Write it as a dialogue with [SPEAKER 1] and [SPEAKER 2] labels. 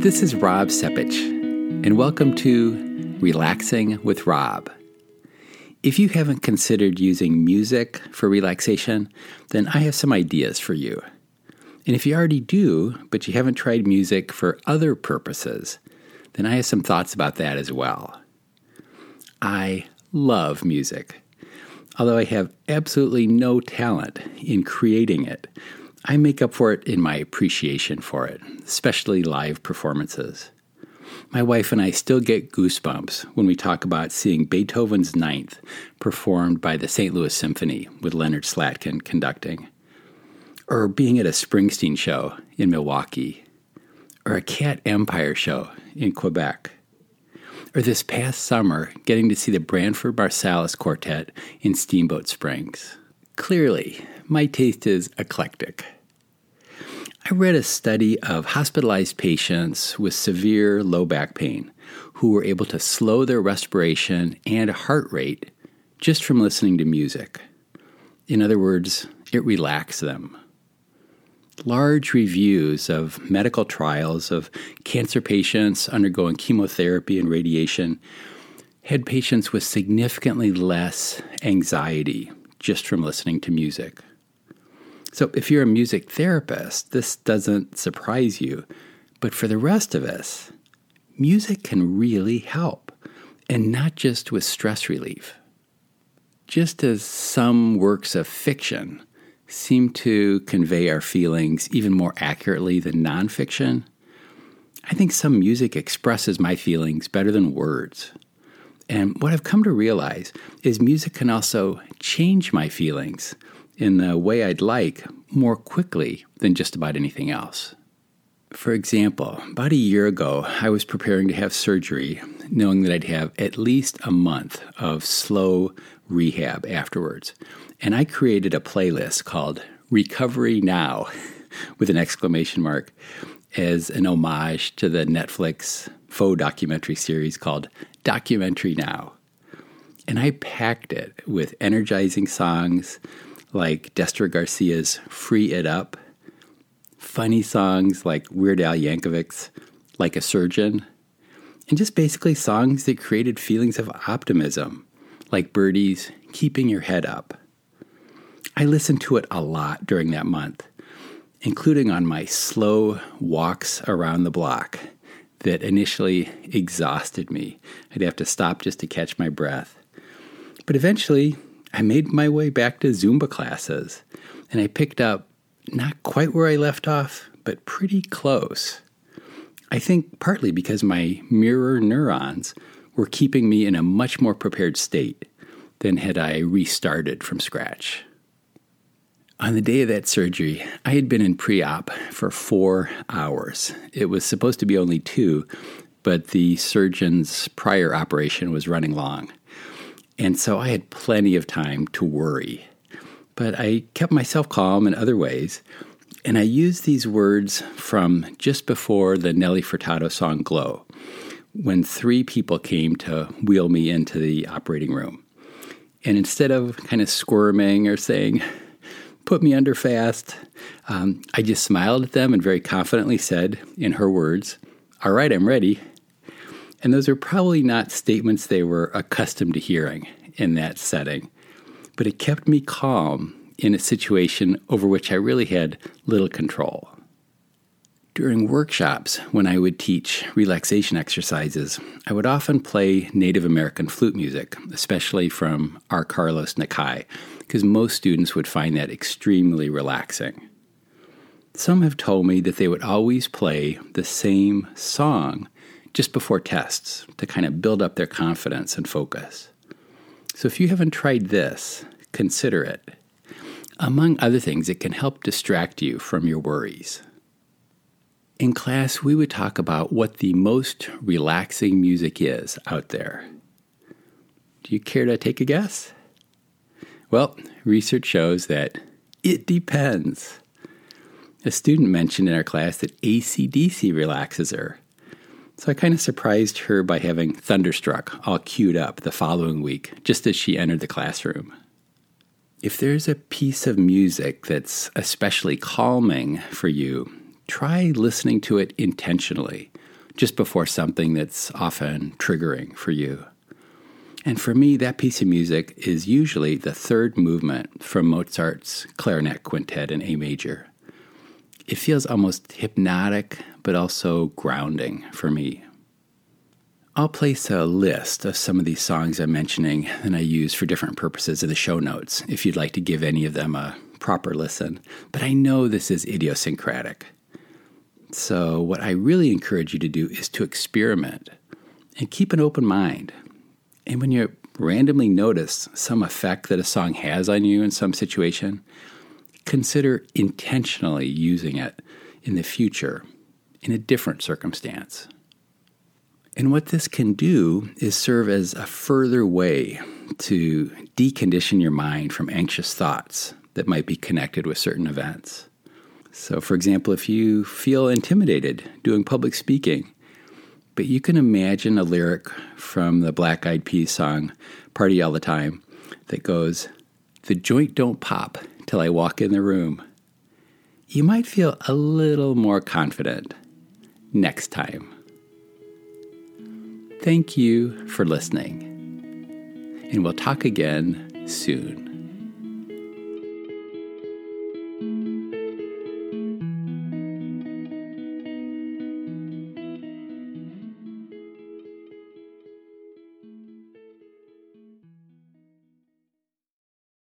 [SPEAKER 1] This is Rob Sepich, and welcome to Relaxing with Rob. If you haven't considered using music for relaxation, then I have some ideas for you. And if you already do, but you haven't tried music for other purposes, then I have some thoughts about that as well. I love music. Although I have absolutely no talent in creating it, I make up for it in my appreciation for it, especially live performances. My wife and I still get goosebumps when we talk about seeing Beethoven's Ninth performed by the St. Louis Symphony with Leonard Slatkin conducting, or being at a Springsteen show in Milwaukee, or a Cat Empire show in Quebec, or this past summer getting to see the Branford Marsalis Quartet in Steamboat Springs. Clearly, my taste is eclectic. I read a study of hospitalized patients with severe low back pain who were able to slow their respiration and heart rate just from listening to music. In other words, it relaxed them. Large reviews of medical trials of cancer patients undergoing chemotherapy and radiation had patients with significantly less anxiety just from listening to music. So, if you're a music therapist, this doesn't surprise you. But for the rest of us, music can really help, and not just with stress relief. Just as some works of fiction seem to convey our feelings even more accurately than nonfiction, I think some music expresses my feelings better than words. And what I've come to realize is music can also change my feelings in the way I'd like more quickly than just about anything else. For example, about a year ago, I was preparing to have surgery, knowing that I'd have at least a month of slow rehab afterwards. And I created a playlist called Recovery Now with an exclamation mark as an homage to the Netflix faux documentary series called Documentary Now. And I packed it with energizing songs like Destro Garcia's Free It Up, funny songs like Weird Al Yankovic's Like a Surgeon, and just basically songs that created feelings of optimism, like Birdy's Keeping Your Head Up. I listened to it a lot during that month, including on my slow walks around the block that initially exhausted me. I'd have to stop just to catch my breath. But eventually, I made my way back to Zumba classes, and I picked up not quite where I left off, but pretty close. I think partly because my mirror neurons were keeping me in a much more prepared state than had I restarted from scratch. On the day of that surgery, I had been in pre op for four hours. It was supposed to be only two, but the surgeon's prior operation was running long. And so I had plenty of time to worry. But I kept myself calm in other ways. And I used these words from just before the Nelly Furtado song Glow, when three people came to wheel me into the operating room. And instead of kind of squirming or saying, put me under fast. Um, I just smiled at them and very confidently said, in her words, All right, I'm ready. And those are probably not statements they were accustomed to hearing in that setting, but it kept me calm in a situation over which I really had little control. During workshops, when I would teach relaxation exercises, I would often play Native American flute music, especially from R. Carlos Nakai, because most students would find that extremely relaxing. Some have told me that they would always play the same song just before tests to kind of build up their confidence and focus. So if you haven't tried this, consider it. Among other things, it can help distract you from your worries. In class, we would talk about what the most relaxing music is out there. Do you care to take a guess? Well, research shows that it depends. A student mentioned in our class that ACDC relaxes her. So I kind of surprised her by having Thunderstruck all queued up the following week, just as she entered the classroom. If there's a piece of music that's especially calming for you, try listening to it intentionally just before something that's often triggering for you. And for me, that piece of music is usually the third movement from Mozart's clarinet quintet in A major. It feels almost hypnotic, but also grounding for me. I'll place a list of some of these songs I'm mentioning and I use for different purposes in the show notes if you'd like to give any of them a proper listen. But I know this is idiosyncratic. So, what I really encourage you to do is to experiment and keep an open mind. And when you randomly notice some effect that a song has on you in some situation, consider intentionally using it in the future in a different circumstance. And what this can do is serve as a further way to decondition your mind from anxious thoughts that might be connected with certain events. So, for example, if you feel intimidated doing public speaking, but you can imagine a lyric from the Black Eyed Peas song Party All the Time that goes, The joint don't pop till I walk in the room. You might feel a little more confident next time. Thank you for listening, and we'll talk again soon.